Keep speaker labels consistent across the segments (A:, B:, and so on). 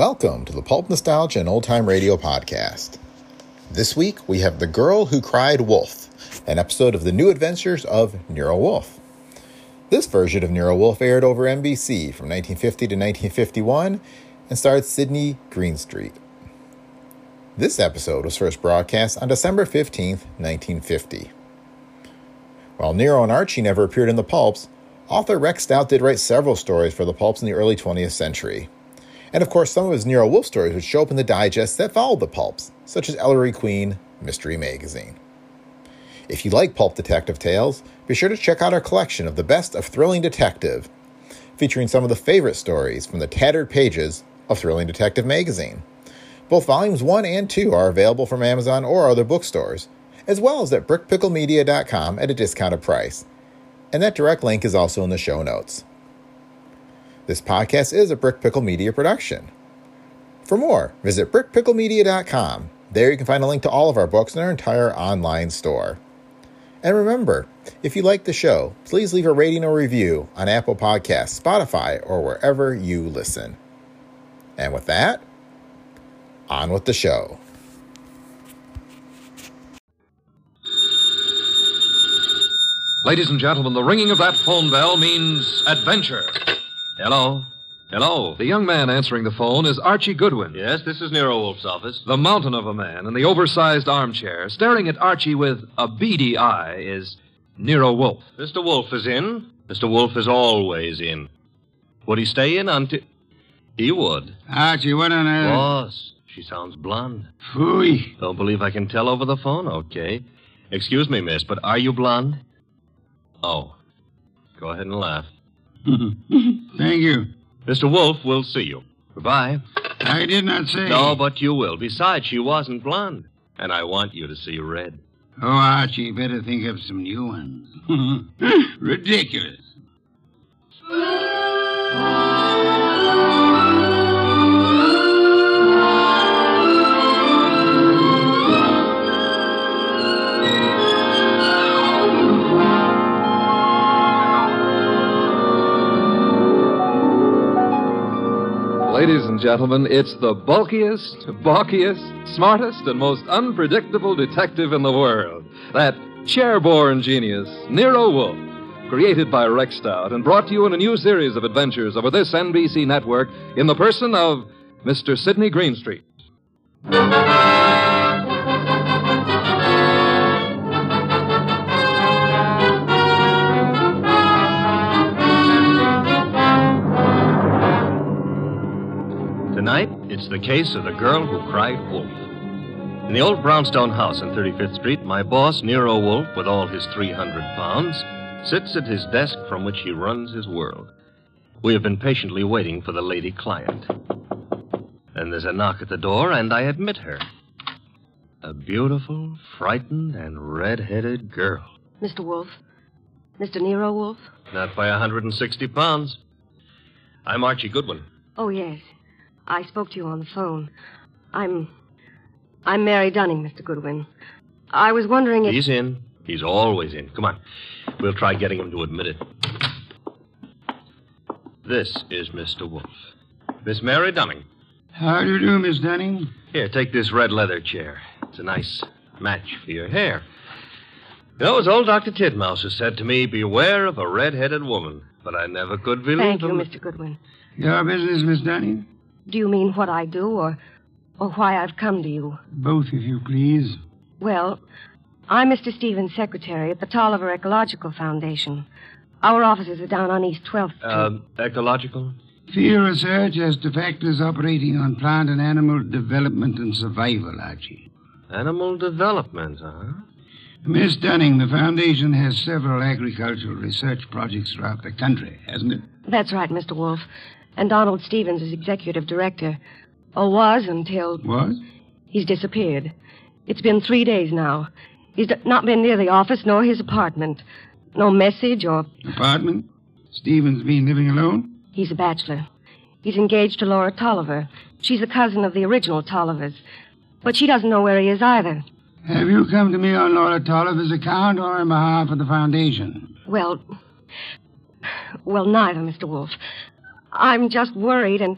A: Welcome to the Pulp Nostalgia and Old Time Radio podcast. This week we have The Girl Who Cried Wolfe, an episode of the new adventures of Nero Wolfe. This version of Nero Wolfe aired over NBC from 1950 to 1951 and starred Sydney Greenstreet. This episode was first broadcast on December 15, 1950. While Nero and Archie never appeared in the pulps, author Rex Stout did write several stories for the pulps in the early 20th century. And of course, some of his Nero Wolfe stories would show up in the digests that followed the pulps, such as Ellery Queen Mystery Magazine. If you like pulp detective tales, be sure to check out our collection of the best of Thrilling Detective, featuring some of the favorite stories from the tattered pages of Thrilling Detective magazine. Both volumes 1 and 2 are available from Amazon or other bookstores, as well as at brickpicklemedia.com at a discounted price. And that direct link is also in the show notes. This podcast is a Brick Pickle Media production. For more, visit brickpicklemedia.com. There you can find a link to all of our books and our entire online store. And remember, if you like the show, please leave a rating or review on Apple Podcasts, Spotify, or wherever you listen. And with that, on with the show.
B: Ladies and gentlemen, the ringing of that phone bell means adventure. Hello? Hello. The young man answering the phone is Archie Goodwin.
C: Yes, this is Nero Wolfe's office.
B: The mountain of a man in the oversized armchair, staring at Archie with a beady eye, is Nero Wolfe.
C: Mr. Wolfe is in. Mr. Wolfe is always in. Would he stay in until. He would.
D: Archie, what on earth?
C: Boss, she sounds blonde.
D: Phooey.
C: Don't believe I can tell over the phone, okay. Excuse me, miss, but are you blonde? Oh. Go ahead and laugh.
D: Thank you.
C: Mr. Wolfe we'll see you. Goodbye.
D: I did not say.
C: No, but you will. Besides, she wasn't blonde. And I want you to see red.
D: Oh, Archie, better think of some new ones. Ridiculous.
B: Ladies and gentlemen, it's the bulkiest, balkiest, smartest, and most unpredictable detective in the world. That chair-borne genius, Nero Wolfe, created by Rex Stout and brought to you in a new series of adventures over this NBC network in the person of Mr. Sydney Greenstreet.
C: It's the case of the girl who cried wolf. In the old brownstone house on 35th Street, my boss, Nero Wolfe, with all his 300 pounds, sits at his desk from which he runs his world. We have been patiently waiting for the lady client. Then there's a knock at the door, and I admit her. A beautiful, frightened, and red-headed girl.
E: Mr. Wolfe? Mr. Nero Wolfe?
C: Not by a 160 pounds. I'm Archie Goodwin.
E: Oh, yes. I spoke to you on the phone. I'm. I'm Mary Dunning, Mr. Goodwin. I was wondering if.
C: He's in. He's always in. Come on. We'll try getting him to admit it. This is Mr. Wolfe. Miss Mary Dunning.
D: How do you do, Miss Dunning?
C: Here, take this red leather chair. It's a nice match for your hair. You know, as old Dr. Titmouse has said to me, beware of a red-headed woman. But I never could believe
E: Thank you,
C: him.
E: Mr. Goodwin.
D: Your business, Miss Dunning?
E: Do you mean what I do or, or why I've come to you?
D: Both, if you please.
E: Well, I'm Mr. Stevens' secretary at the Tolliver Ecological Foundation. Our offices are down on East 12th Street.
C: Um, ecological?
D: Field research as to factors operating on plant and animal development and survival, Archie.
C: Animal development, huh?
D: Miss Dunning, the Foundation has several agricultural research projects throughout the country, hasn't it?
E: That's right, Mr. Wolfe. And Donald Stevens is executive director. Or was until
D: What?
E: he's disappeared. It's been three days now. He's d- not been near the office nor his apartment. No message or
D: Apartment? Stevens been living alone?
E: he's a bachelor. He's engaged to Laura Tolliver. She's a cousin of the original Tollivers. But she doesn't know where he is either.
D: Have you come to me on Laura Tolliver's account or on behalf of the Foundation?
E: Well, well, neither, Mr. Wolfe. I'm just worried, and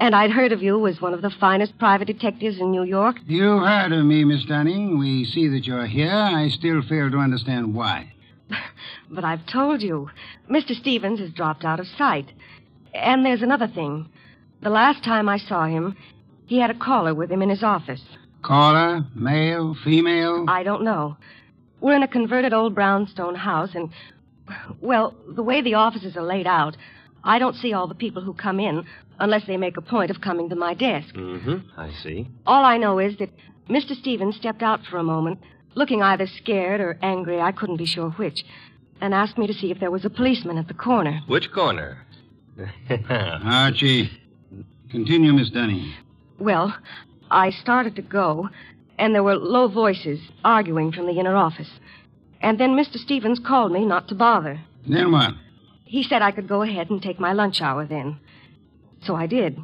E: And I'd heard of you as one of the finest private detectives in New York.
D: You've heard of me, Miss Dunning. We see that you're here. I still fail to understand why.
E: But I've told you. Mr. Stevens has dropped out of sight. And there's another thing. The last time I saw him, he had a caller with him in his office.
D: Caller, male, female?
E: I don't know. We're in a converted old brownstone house, and, well, the way the offices are laid out, I don't see all the people who come in unless they make a point of coming to my desk.
C: Mm-hmm. I see.
E: All I know is that Mr. Stevens stepped out for a moment, looking either scared or angry, I couldn't be sure which, and asked me to see if there was a policeman at the corner.
C: Which corner?
D: Archie. Continue, Miss Dunning.
E: Well, I started to go, and there were low voices arguing from the inner office. And then Mr. Stevens called me not to bother.
D: Then what?
E: He said I could go ahead and take my lunch hour then. So I did.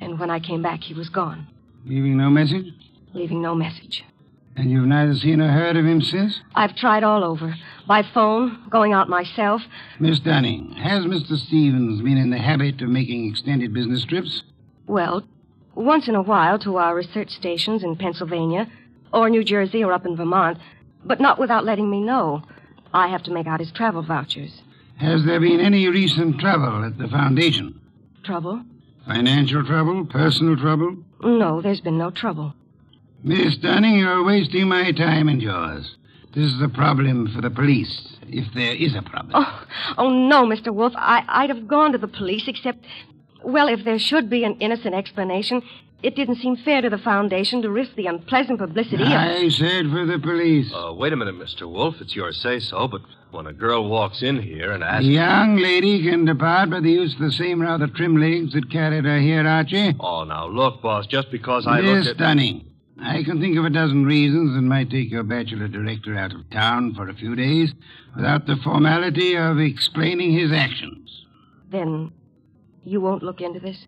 E: And when I came back, he was gone,
D: Leaving no message?
E: leaving no message.
D: And you've neither seen or heard of him since?
E: I've tried all over by phone, going out myself.
D: Miss Dunning, has Mr. Stevens been in the habit of making extended business trips?
E: Well, once in a while to our research stations in Pennsylvania, or New Jersey, or up in Vermont, but not without letting me know. I have to make out his travel vouchers.
D: Has there been any recent trouble at the Foundation?
E: Trouble?
D: Financial trouble? Personal trouble?
E: No, there's been no trouble.
D: Miss Dunning, you're wasting my time and yours. This is a problem for the police, if there is a problem.
E: Oh, oh no, Mr. Wolfe. I, I'd have gone to the police, except, well, if there should be an innocent explanation, it didn't seem fair to the Foundation to risk the unpleasant publicity of.
D: I said for the police.
C: Uh, wait a minute, Mr. Wolfe. It's your say so, but when a girl walks in here and asks.
D: The
C: asks.
D: young lady can depart by the use of the same rather trim legs that carried her here, Archie.
C: Oh, now look, boss, just because I
D: Miss
C: look at.
D: Dunning, I can think of a dozen reasons that might take your bachelor director out of town for a few days without the formality of explaining his actions.
E: Then you won't look into this?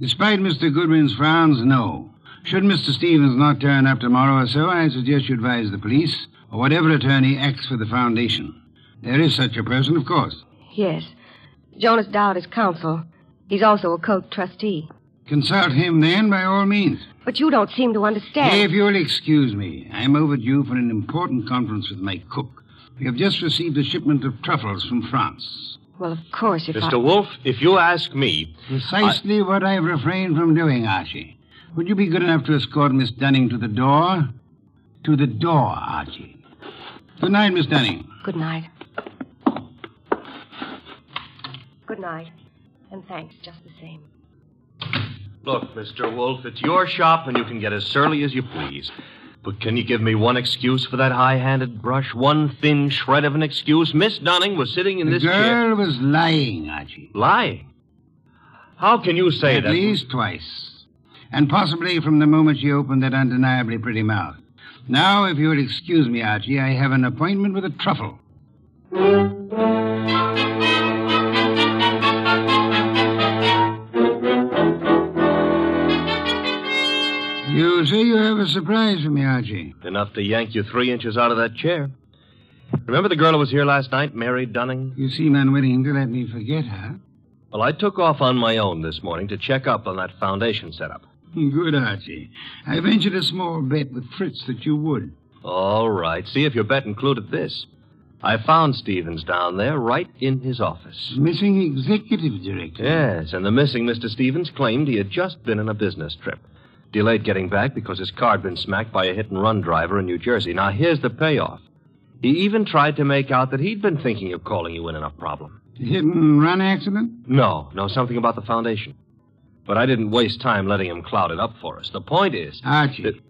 D: Despite Mr. Goodwin's frowns, no. Should Mr. Stevens not turn up tomorrow or so, I suggest you advise the police or whatever attorney acts for the Foundation. There is such a person, of course.
E: Yes. Jonas Dowd is counsel. He's also a Coke trustee.
D: Consult him then, by all means.
E: But you don't seem to understand.
D: If you'll excuse me, I'm overdue for an important conference with my cook. We have just received a shipment of truffles from France.
E: Well, of course, if
C: Mr.
E: I...
C: Wolfe, if you ask me.
D: Precisely what I've refrained from doing, Archie. Would you be good enough to escort Miss Dunning to the door? To the door, Archie. Good night, Miss Dunning.
E: Good night. Good night. And thanks just the same.
C: Look, Mr. Wolfe, it's your shop and you can get as surly as you please. But can you give me one excuse for that high handed brush? One thin shred of an excuse? Miss Dunning was sitting in this chair.
D: The
C: this
D: girl was lying, Archie.
C: Lying. How can you say
D: At
C: that?
D: At least twice. And possibly from the moment she opened that undeniably pretty mouth. Now, if you'll excuse me, Archie, I have an appointment with a truffle. Have a surprise for me, Archie.
C: Enough to yank you three inches out of that chair. Remember the girl who was here last night, Mary Dunning?
D: You seem unwilling to let me forget her.
C: Well, I took off on my own this morning to check up on that foundation setup.
D: Good, Archie. I ventured a small bet with Fritz that you would.
C: All right. See if your bet included this. I found Stevens down there right in his office.
D: Missing executive director.
C: Yes, and the missing Mr. Stevens claimed he had just been on a business trip. Delayed getting back because his car had been smacked by a hit and run driver in New Jersey. Now, here's the payoff. He even tried to make out that he'd been thinking of calling you in on a problem.
D: Hit and run accident?
C: No, no, something about the foundation. But I didn't waste time letting him cloud it up for us. The point is.
D: Archie.
C: that-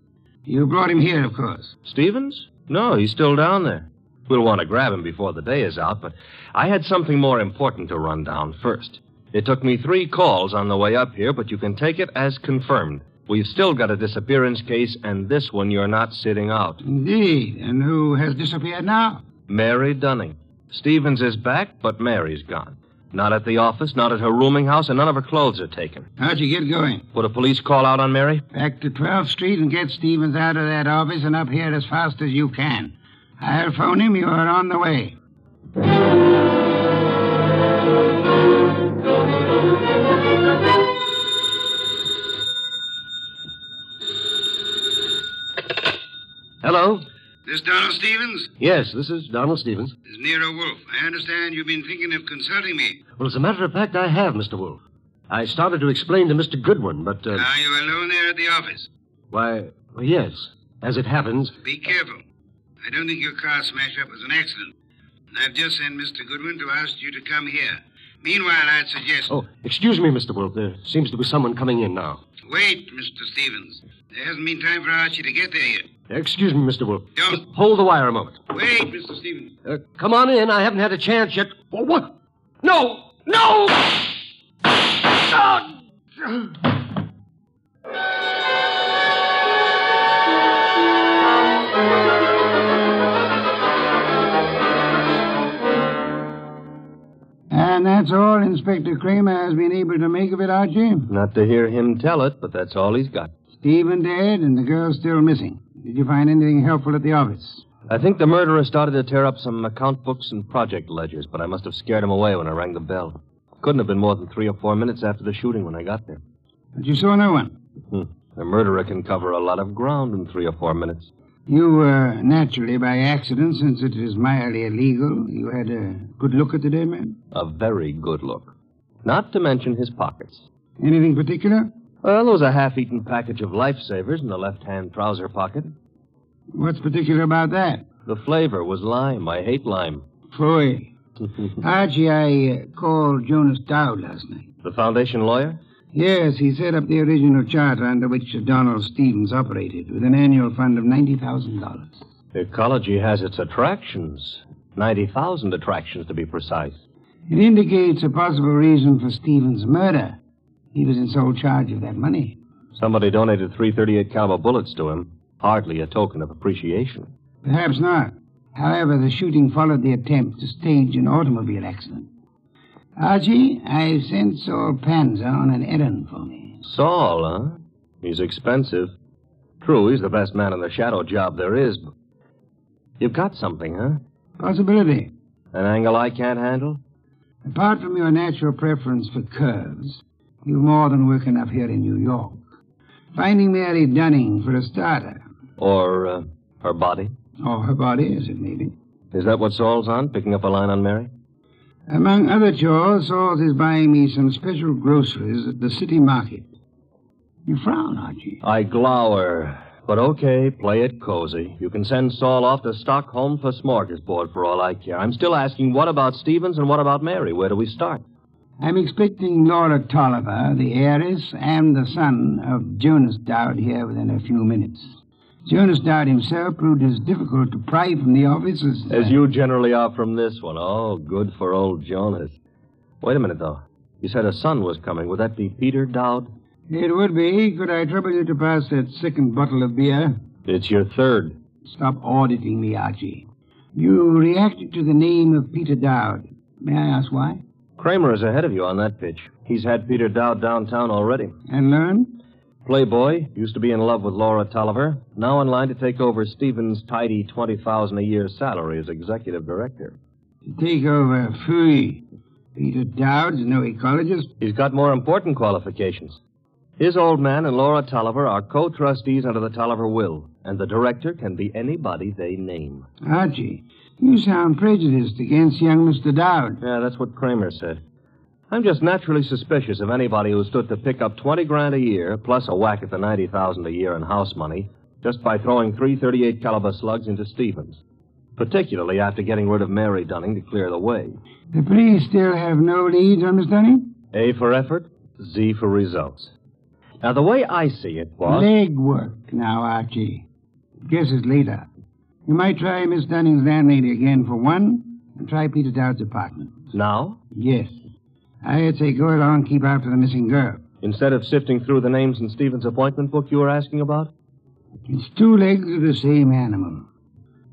D: You brought him here, of course.
C: Stevens? No, he's still down there. We'll want to grab him before the day is out, but I had something more important to run down first. It took me three calls on the way up here, but you can take it as confirmed. We've still got a disappearance case, and this one you're not sitting out.
D: Indeed. And who has disappeared now?
C: Mary Dunning. Stevens is back, but Mary's gone. Not at the office, not at her rooming house, and none of her clothes are taken.
D: How'd you get going.
C: Put a police call out on Mary?
D: Back to 12th Street and get Stevens out of that office and up here as fast as you can. I'll phone him. You are on the way.
C: Hello?
D: This Donald Stevens?
C: Yes, this is Donald Stevens.
D: This is Nero Wolfe. I understand you've been thinking of consulting me.
C: Well, as a matter of fact, I have, Mr. Wolfe. I started to explain to Mr. Goodwin, but, uh,
D: Are you alone there at the office?
C: why, well, yes. As it happens,
D: Be careful. I don't think your car smash up was an accident. I've just sent Mr. Goodwin to ask you to come here. Meanwhile, I'd suggest.
C: oh, excuse me, Mr. Wolfe. There seems to be someone coming in now.
D: Wait, Mr. Stevens. There hasn't been time for Archie to get there yet.
C: Excuse me, Mr. Wolfe.
D: Don't.
C: Just hold the wire a moment.
D: Wait, Mr. Stevens.
C: Uh, come on in. I haven't had a chance yet. Oh, what? No! No! Ah!
D: And that's all Inspector Kramer has been able to make of it, Archie.
C: Not to hear him tell it, but that's all he's got.
D: Stephen dead and the girl still missing. Did you find anything helpful at the office?
C: I think the murderer started to tear up some account books and project ledgers, but I must have scared him away when I rang the bell. Couldn't have been more than three or four minutes after the shooting when I got there.
D: But you saw no one.
C: Hmm. The murderer can cover a lot of ground in three or four minutes.
D: You were naturally by accident, since it is mildly illegal. You had a good look at the dead man.
C: A very good look. Not to mention his pockets.
D: Anything particular?
C: Well, there was a half-eaten package of lifesavers in the left-hand trouser pocket.
D: What's particular about that?
C: The flavor was lime. I hate lime.
D: Foy. Archie, I uh, called Jonas Dowd last night.
C: the foundation lawyer?
D: Yes, he set up the original charter under which Donald Stevens operated, with an annual fund of $90,000.
C: Ecology has its attractions. 90,000 attractions, to be precise.
D: It indicates a possible reason for Stevens' murder. He was in sole charge of that money.
C: Somebody donated 338 caliber bullets to him. Hardly a token of appreciation.
D: Perhaps not. However, the shooting followed the attempt to stage an automobile accident. Archie, I've sent Saul Panzer on an errand for me.
C: Saul, huh? He's expensive. True, he's the best man in the shadow job there is, but. You've got something, huh?
D: Possibility.
C: An angle I can't handle?
D: Apart from your natural preference for curves, you've more than work enough here in New York. Finding Mary Dunning for a starter,
C: Or, uh, her body?
D: or her body, as it may be.
C: Is that what Saul's on, picking up a line on Mary?
D: Among other chores, Saul is buying me some special groceries at the city market. You frown, Archie.
C: I glower. But okay, play it cozy. You can send Saul off to Stockholm for smorgasbord for all I care. I'm still asking, what about Stevens and what about Mary? Where do we start?
D: I'm expecting Laura Tolliver, the heiress, and the son of Jonas Dowd here within a few minutes. Jonas Dowd himself proved as difficult to pry from the office as...
C: As you generally are from this one. Oh, good for old Jonas. Wait a minute, though. You said a son was coming. Would that be Peter Dowd?
D: It would be. Could I trouble you to pass that second bottle of beer?
C: It's your third.
D: Stop auditing me, Archie. You reacted to the name of Peter Dowd. May I ask why?
C: Kramer is ahead of you on that pitch. He's had Peter Dowd downtown already.
D: And learn?
C: Playboy, used to be in love with Laura Tolliver, now in line to take over Stevens' tidy 20000 a year salary as executive director.
D: To take over Fui. Peter Dowd's no ecologist.
C: He's got more important qualifications. His old man and Laura Tolliver are co-trustees under the Tolliver will, and the director can be anybody they name.
D: Archie, you sound prejudiced against young Mr. Dowd.
C: Yeah, that's what Kramer said. I'm just naturally suspicious of anybody who stood to pick up 20 grand a year, plus a whack at the 90,000 a year in house money, just by throwing three 38 caliber slugs into Stevens. Particularly after getting rid of Mary Dunning to clear the way.
D: The police still have no leads on Miss Dunning?
C: A for effort, Z for results. Now, the way I see it, boss.
D: Leg work now, Archie. Guess it's later. You might try Miss Dunning's landlady again for one, and try Peter Dowd's apartment.
C: Now,
D: Yes. I'd say go along, keep after the missing girl.
C: instead of sifting through the names in Stevens' appointment book you were asking about?
D: It's two legs of the same animal.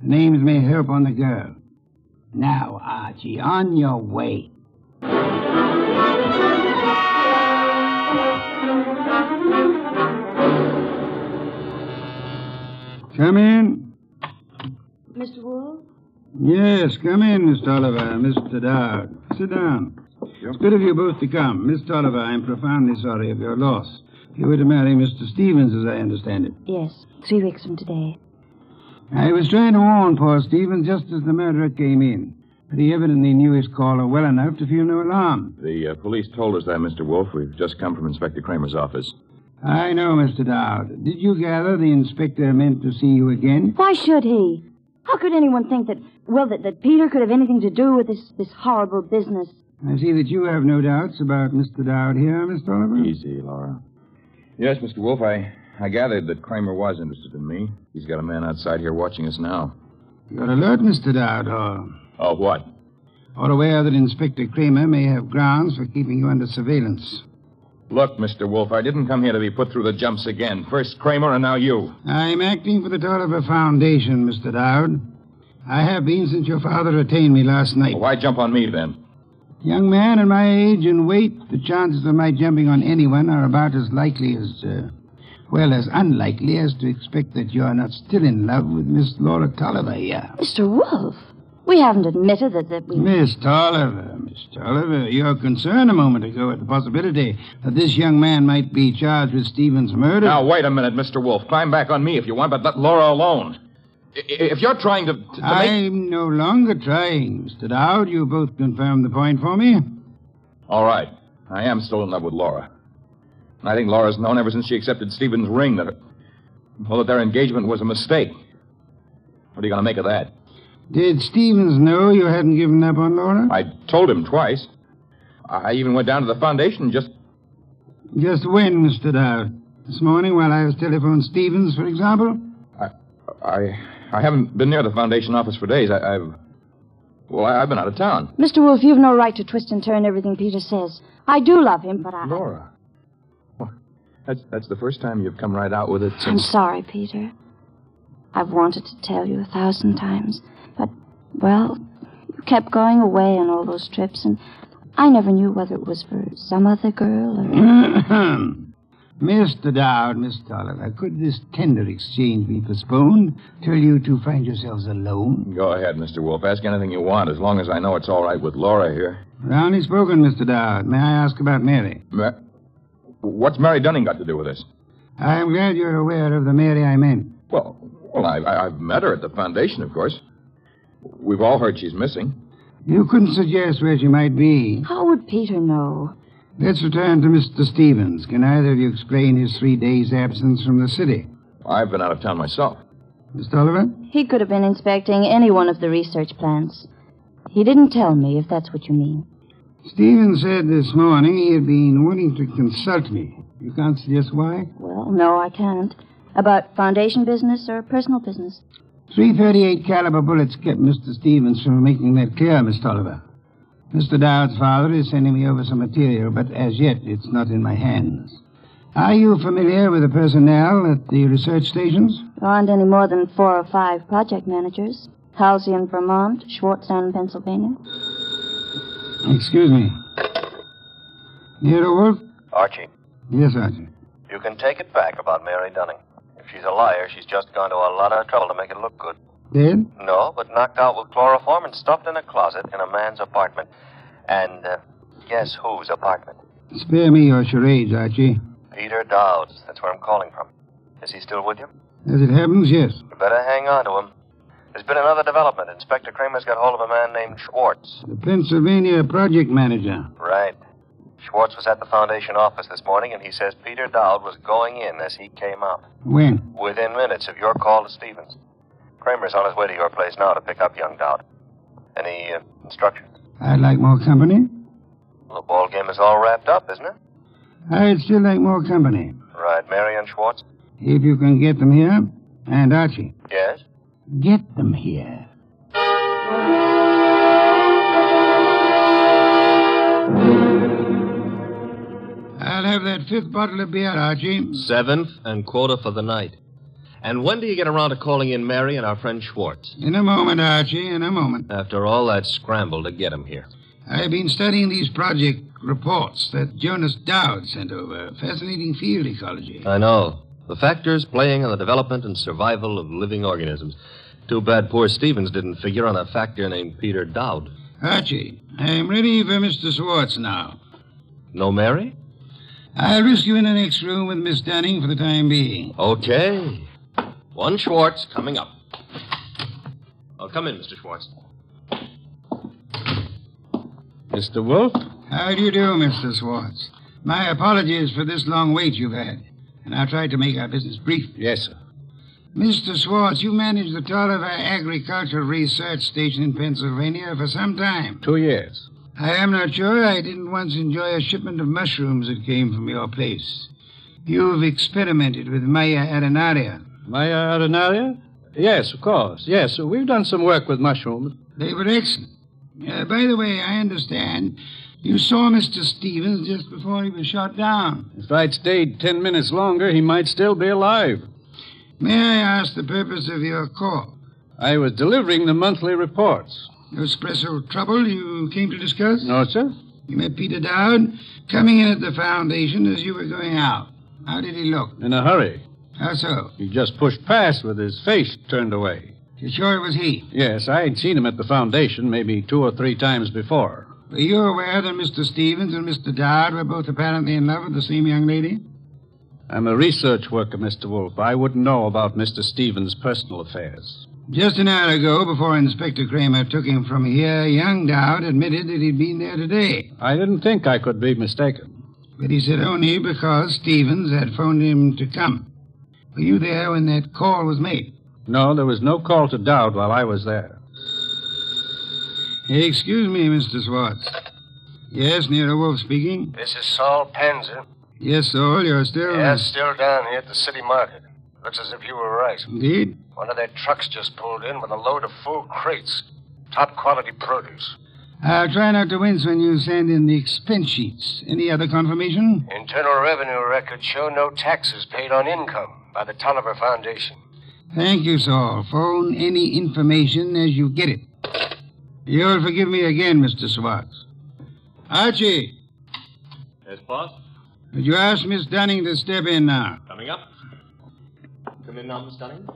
D: The names may help on the girl. Now, Archie, on your way. Come in.
E: Mr. Wolfe?
D: Yes, come in, Miss Tolliver, Mr. Dowd. Sit down. It's good of you both to come. Miss Tolliver, I'm profoundly sorry of your loss. You were to marry Mr. Stevens, as I understand it.
F: Yes, three weeks from today.
D: I was trying to warn poor Stevens just as the murderer came in. But he evidently knew his caller well enough to feel no alarm.
F: The uh, police told us that, Mr. Wolfe. We've just come from Inspector Kramer's office.
D: I know, Mr. Dowd. Did you gather the inspector meant to see you again?
G: Why should he? How could anyone think that, well, that, that Peter could have anything to do with this, this horrible business?
D: I see that you have no doubts about Mr. Dowd here, Mr. Tolliver.
F: Easy, Laura. Yes, Mr. Wolfe, I, I gathered that Kramer was interested in me. He's got a man outside here watching us now.
D: You're alert, Mr. Dowd, or,
F: Oh, what?
D: or aware that Inspector Kramer may have grounds for keeping you under surveillance.
F: Look, Mr. Wolfe, I didn't come here to be put through the jumps again. First Kramer and now you.
D: I'm acting for the Tolliver Foundation, Mr. Dowd. I have been since your father retained me last night.
F: Why jump on me then?
D: Young man, at my age and weight, the chances of my jumping on anyone are about as likely as, uh, well, as unlikely as to expect that you're not still in love with Miss Laura Tolliver here.
G: Mr. Wolfe, we haven't admitted that, that we.
D: Miss Tolliver, Miss Tolliver, your concern a moment ago at the possibility that this young man might be charged with Stevens' murder.
F: Now, wait a minute, Mr. Wolfe. Climb back on me if you want, but let Laura alone. I- If you're trying to, to, to make...
D: I'm no longer trying, Mr. Dowd. You both confirmed the point for me.
F: All right. I am still in love with Laura. And I think Laura's known ever since she accepted Stevens' ring that, well, that their engagement was a mistake. What are you going to make of that?
D: Did Stevens know you hadn't given up on Laura?
F: I told him twice. I even went down to the foundation just.
D: Just when, Mr. Dowd? This morning while I was telephoning Stevens, for example?
F: I, I, I haven't been near the foundation office for days. I, I've. Well, I, I've been out of town.
G: Mr. Wolfe, you've no right to twist and turn everything Peter says. I do love him, but I.
F: Laura. Well, that's, that's the first time you've come right out with it
G: I'm sorry, Peter. I've wanted to tell you a thousand times, but, well, you kept going away on all those trips, and I never knew whether it was for some other girl or.
D: Mr. Dowd, Miss Tolliver, could this tender exchange be postponed till you two find yourselves alone?
F: Go ahead, Mr. Wolfe. Ask anything you want, as long as I know it's all right with Laura here.
D: Roundly spoken, Mr. Dowd. May I ask about Mary?
F: Ma- What's Mary Dunning got to do with this?
D: I'm glad you're aware of the Mary I meant.
F: Well, well, I, I, I've met her at the foundation, of course. We've all heard she's missing.
D: You couldn't suggest where she might be.
G: How would Peter know?
D: Let's return to Mr. Stevens. Can either of you explain his three days' absence from the city?
F: I've been out of town myself.
D: Miss Tolliver?
G: He could have been inspecting any one of the research plants. He didn't tell me, if that's what you mean.
D: Stevens said this morning he had been wanting to consult me. You can't suggest why?
G: Well, no, I can't. About foundation business or personal business?
D: 338 caliber bullets kept Mr. Stevens from making that clear, Miss Tolliver. Mr. Dowd's father is sending me over some material, but as yet it's not in my hands. Are you familiar with the personnel at the research stations?
G: There aren't any more than four or five project managers. Halsey in Vermont, Schwartz down in Pennsylvania.
D: Excuse me. Nero Wolfe?
C: Archie,
D: Yes, Archie.
C: you can take it back about Mary Dunning. She's a liar, she's just gone to a lot of trouble to make it look good.
D: Dead?
C: No, but knocked out with chloroform and stuffed in a closet in a man's apartment. And uh, guess whose apartment?
D: Spare me your charades, Archie.
C: Peter Dowd's. That's where I'm calling from. Is he still with you?
D: As it happens, yes.
C: You better hang on to him. There's been another development. Inspector Kramer's got hold of a man named Schwartz.
D: The Pennsylvania project manager.
C: Right. Schwartz was at the Foundation office this morning, and he says Peter Dowd was going in as he came out.
D: When?
C: Within minutes of your call to Stevens. Kramer's on his way to your place now to pick up young Dowd. Any uh, instructions?
D: I'd like more company.
C: Well, the ball game is all wrapped up, isn't it?
D: I'd still like more company.
C: Right, Mary and Schwartz?
D: If you can get them here. And Archie,
C: Yes?
D: get them here. I'll have that fifth bottle of beer, Archie.
C: Seventh and quota for the night. And when do you get around to calling in Mary and our friend Schwartz?
D: In a moment, Archie, in a moment.
C: After all that scramble to get him here.
D: I've been studying these project reports that Jonas Dowd sent over. Fascinating field ecology.
C: I know. The factors playing on the development and survival of living organisms. Too bad poor Stevens didn't figure on a factor named Peter Dowd.
D: Archie, I'm ready for Mr. Schwartz now.
C: No Mary?
D: I'll risk you in the next room with Miss Dunning for the time being.
C: Okay. One Schwartz coming up. I'll come in, Mr. Schwartz.
H: Mr. Wolfe?
D: How do you do, Mr. Schwartz? My apologies for this long wait you've had, and I'll try to make our business brief.
H: Yes, sir.
D: Mr. Schwartz, you managed the Tolliver Agricultural Research Station in Pennsylvania for some time.
H: Two years.
D: I am not sure I didn't once enjoy a shipment of mushrooms that came from your place. You've experimented with Mya arenaria.
H: Mya arenaria? Yes, of course. Yes, we've done some work with mushrooms.
D: They were excellent. Uh, by the way, I understand you saw Mr. Stevens just before he was shot down.
H: If I'd stayed ten minutes longer, he might still be alive.
D: May I ask the purpose of your call?
H: I was delivering the monthly reports.
D: No special trouble you came to discuss?
H: No, sir?
D: You met Peter Dowd coming in at the foundation as you were going out. How did he look?
H: In a hurry.
D: How so?
H: He just pushed past with his face turned away.
D: You sure it was he?
H: Yes, I'd seen him at the foundation maybe two or three times before.
D: Were you aware that Mr. Stevens and Mr. Dowd were both apparently in love with the same young lady?
H: I'm a research worker, Mr. Wolfe. I wouldn't know about Mr. Stevens' personal affairs.
D: Just an hour ago, before Inspector Kramer took him from here, young Dowd admitted that he'd been there today.
H: I didn't think I could be mistaken.
D: But he said only because Stevens had phoned him to come. Were you there when that call was made?
H: No, there was no call to Dowd while I was there.
D: Excuse me, Mr. Schwartz. Yes, Nero Wolfe speaking.
I: This is Saul Panzer.
D: Yes, Saul, you're still.
I: Yes, still down here at the city market. Looks as if you were right.
D: Indeed?
I: One of their trucks just pulled in with a load of full crates. Top quality produce.
D: I'll try not to wince when you send in the expense sheets. Any other confirmation?
I: Internal revenue records show no taxes paid on income by the Tolliver Foundation.
D: Thank you, Saul. Phone any information as you get it. You'll forgive me again, Mr. Schwartz. Archie,
C: Yes, boss?
D: would you ask Miss Dunning to step in now?
C: Coming up. Come in now, Miss Dunning.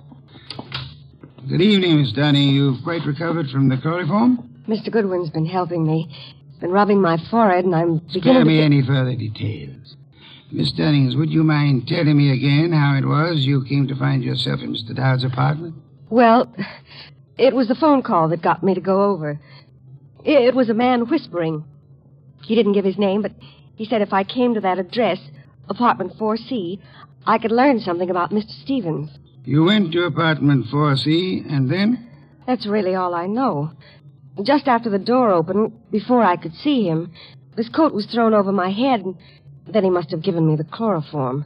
D: Good evening, Miss Dunning. You've quite recovered from the chloroform?
E: Mr. Goodwin's been helping me. He's been rubbing my forehead, and I'm
D: Spare
E: beginning
D: me
E: to.
D: any further details. Miss Dunnings, would you mind telling me again how it was you came to find yourself in Mr. Dowd's apartment?
E: Well, it was the phone call that got me to go over. It it was a man whispering. He didn't give his name, but he said if I came to that address, apartment 4C, I could learn something about Mr. Stevens.
D: You went to apartment 4C, and then?
E: That's really all I know. Just after the door opened, before I could see him, his coat was thrown over my head, and then he must have given me the chloroform.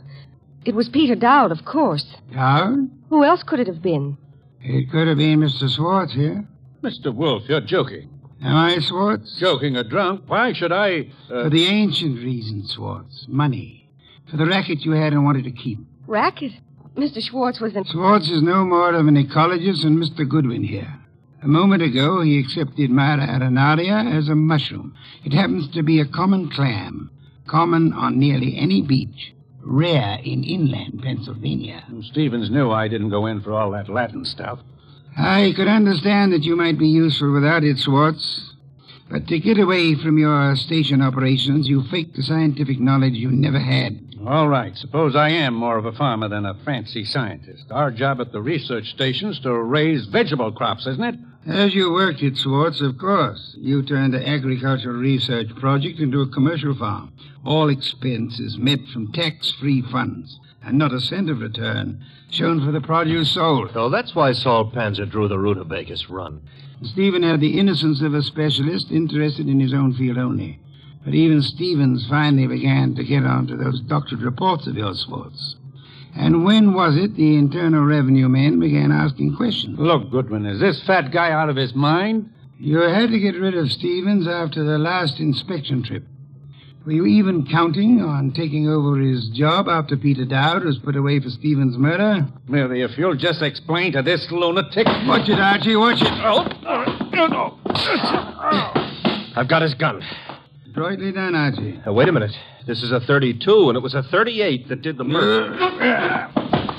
E: It was Peter Dowd, of course.
D: Dowd?
E: Who else could it have been?
D: It could have been Mr. Schwartz here.
H: Mr. Wolfe, you're joking.
D: Am I Schwartz?
H: Joking or drunk? Why should I. Uh,
D: For the ancient reason, Schwartz. Money. For the racket you had and wanted to keep.
E: Racket? Mr. Schwartz was in.
D: Schwartz is no more of an ecologist than Mr. Goodwin here. A moment ago, he accepted Mya arenaria as a mushroom. It happens to be a common clam, common on nearly any beach, rare in inland Pennsylvania.
H: Stevens knew I didn't go in for all that Latin stuff.
D: I could understand that you might be useful without it, Schwartz. But to get away from your station operations, you faked the scientific knowledge you never had.
H: All right, suppose I am more of a farmer than a fancy scientist. Our job at the research station's is to raise vegetable crops, isn't it?
D: As you worked it, Schwartz, of course. You turned the agricultural research project into a commercial farm. All expenses met from tax-free funds, and not a cent of return shown for the produce sold.
C: So that's why Saul Panzer drew the rutabagus run.
D: Stephen had the innocence of a specialist interested in his own field only. But even Stevens finally began to get onto those doctored reports of yours, Schwartz. And when was it the Internal Revenue men began asking questions?
H: Look, Goodwin, is this fat guy out of his mind?
D: You had to get rid of Stevens after the last inspection trip. Were you even counting on taking over his job after Peter Dowd was put away for Stevens' murder?
H: Merely, if you'll just explain to this lunatic.
D: Watch it, Archie, watch it. Oh, no.
C: I've got his gun.
D: Adroitly done, Archie.
C: Uh, wait a minute. This is a 32, and it was a 38 that did the murder.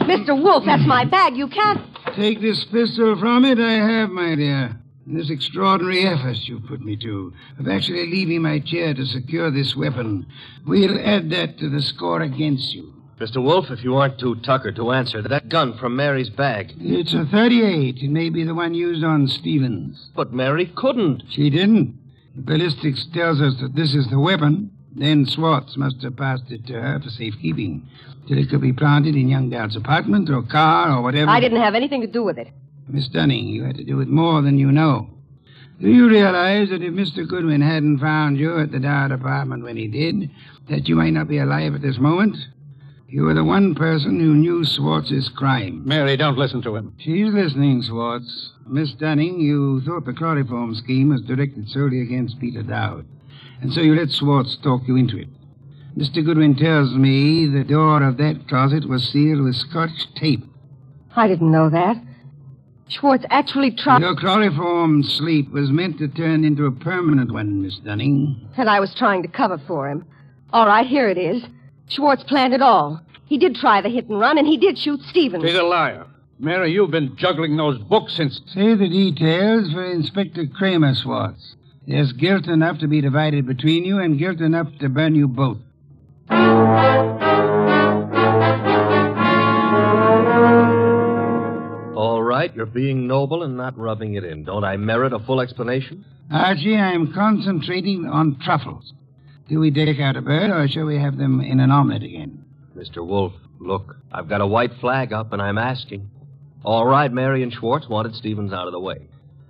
E: Mr. Wolfe, that's my bag. You can't.
D: Take this pistol from it, I have, my dear. This extraordinary effort you put me to, of actually leaving my chair to secure this weapon, we'll add that to the score against you.
C: Mr. Wolfe, if you aren't too tuckered to answer, that gun from Mary's bag.
D: It's a 38. It may be the one used on Stevens.
C: But Mary couldn't.
D: She didn't. The ballistics tells us that this is the weapon. Then Schwartz must have passed it to her for safekeeping, till it could be planted in young Dowd's apartment or car or whatever.
E: I didn't have anything to do with it.
D: Miss Dunning, you had to do with more than you know. Do you realize that if Mr. Goodwin hadn't found you at the Dowd apartment when he did, that you might not be alive at this moment? You were the one person who knew Schwartz's crime.
H: Mary, don't listen to him.
D: She's listening, Schwartz. Miss Dunning, you thought the chloroform scheme was directed solely against Peter Dowd, and so you let Schwartz talk you into it. Mr. Goodwin tells me the door of that closet was sealed with scotch tape.
E: I didn't know that. Schwartz actually tried.
D: Your chloroform sleep was meant to turn into a permanent one, Miss Dunning.
E: And I was trying to cover for him. All right, here it is. Schwartz planned it all. He did try the hit and run, and he did shoot Stevens.
H: He's a liar. Mary, you've been juggling those books since.
D: Say the details for Inspector Kramer, Schwartz. There's guilt enough to be divided between you and guilt enough to burn you both.
C: All right, you're being noble and not rubbing it in. Don't I merit a full explanation?
D: Archie, I'm concentrating on truffles. Do we take out a bird, or shall we have them in an omelet again?
C: Mr. Wolfe, look, I've got a white flag up and I'm asking. All right, Mary and Schwartz wanted Stevens out of the way.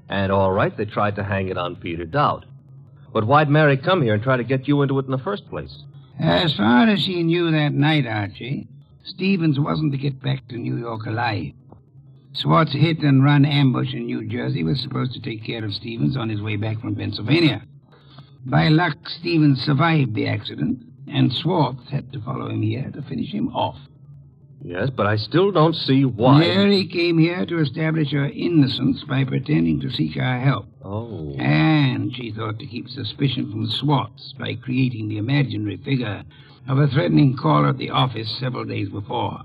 C: And all right, they tried to hang it on Peter Dowd. But why'd Mary come here and try to get you into it in the first place?
D: As far as she knew that night, Archie, Stevens wasn't to get back to New York alive. Schwartz hit and run ambush in New Jersey was supposed to take care of Stevens on his way back from Pennsylvania. By luck, Stevens survived the accident, and Schwartz had to follow him here to finish him off.
C: Yes, but I still don't see why.
D: Mary came here to establish her innocence by pretending to seek our help.
C: Oh.
D: And she thought to keep suspicion from Schwartz by creating the imaginary figure of a threatening caller at the office several days before.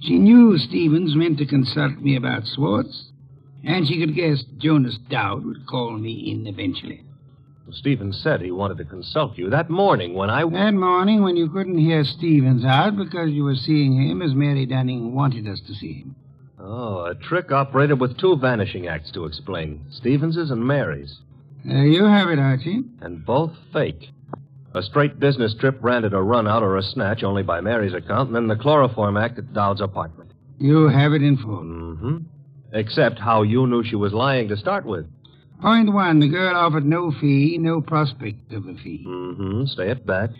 D: She knew Stevens meant to consult me about Schwartz, and she could guess Jonas Dowd would call me in eventually.
C: Stevens said he wanted to consult you that morning when I.
D: That morning when you couldn't hear Stevens out because you were seeing him as Mary Dunning wanted us to see him.
C: Oh, a trick operated with two vanishing acts to explain Stevens's and Mary's.
D: There you have it, Archie.
C: And both fake. A straight business trip branded a run out or a snatch only by Mary's account, and then the chloroform act at Dowd's apartment.
D: You have it in full.
C: Mm-hmm. Except how you knew she was lying to start with.
D: Point one, the girl offered no fee, no prospect of a fee.
C: Mm-hmm. Stay at that.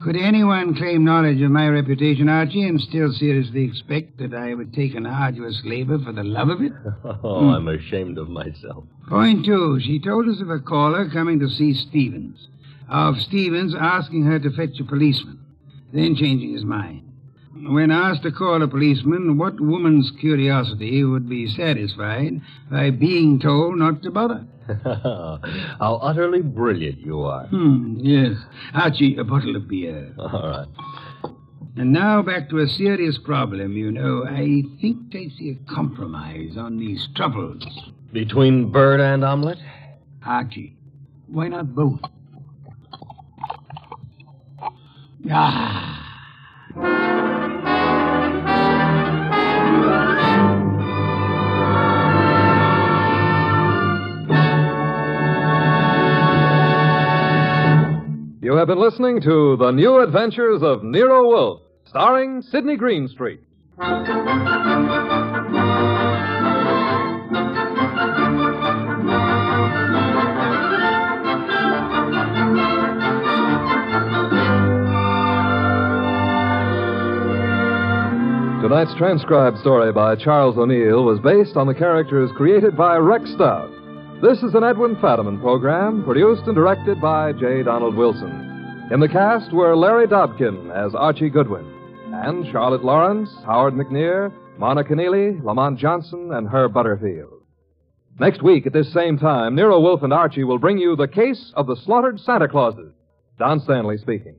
D: Could anyone claim knowledge of my reputation, Archie, and still seriously expect that I would take an arduous labor for the love of it?
C: Oh, I'm ashamed of myself.
D: Point two, she told us of a caller coming to see Stevens, of Stevens asking her to fetch a policeman, then changing his mind. When asked to call a policeman, what woman's curiosity would be satisfied by being told not to bother?
C: How utterly brilliant you are.
D: Hmm, yes. Archie, a bottle of beer.
C: All right.
D: And now back to a serious problem, you know. I think I see a compromise on these troubles.
C: Between bird and omelet?
D: Archie, why not both? Ah.
B: Have been listening to The New Adventures of Nero Wolfe, starring Sydney Greenstreet. Tonight's transcribed story by Charles O'Neill was based on the characters created by Rex Stout. This is an Edwin Fadiman program, produced and directed by J. Donald Wilson. In the cast were Larry Dobkin as Archie Goodwin, and Charlotte Lawrence, Howard McNear, Mona Neely, Lamont Johnson, and Herb Butterfield. Next week at this same time, Nero Wolfe and Archie will bring you the case of the slaughtered Santa Clauses. Don Stanley speaking.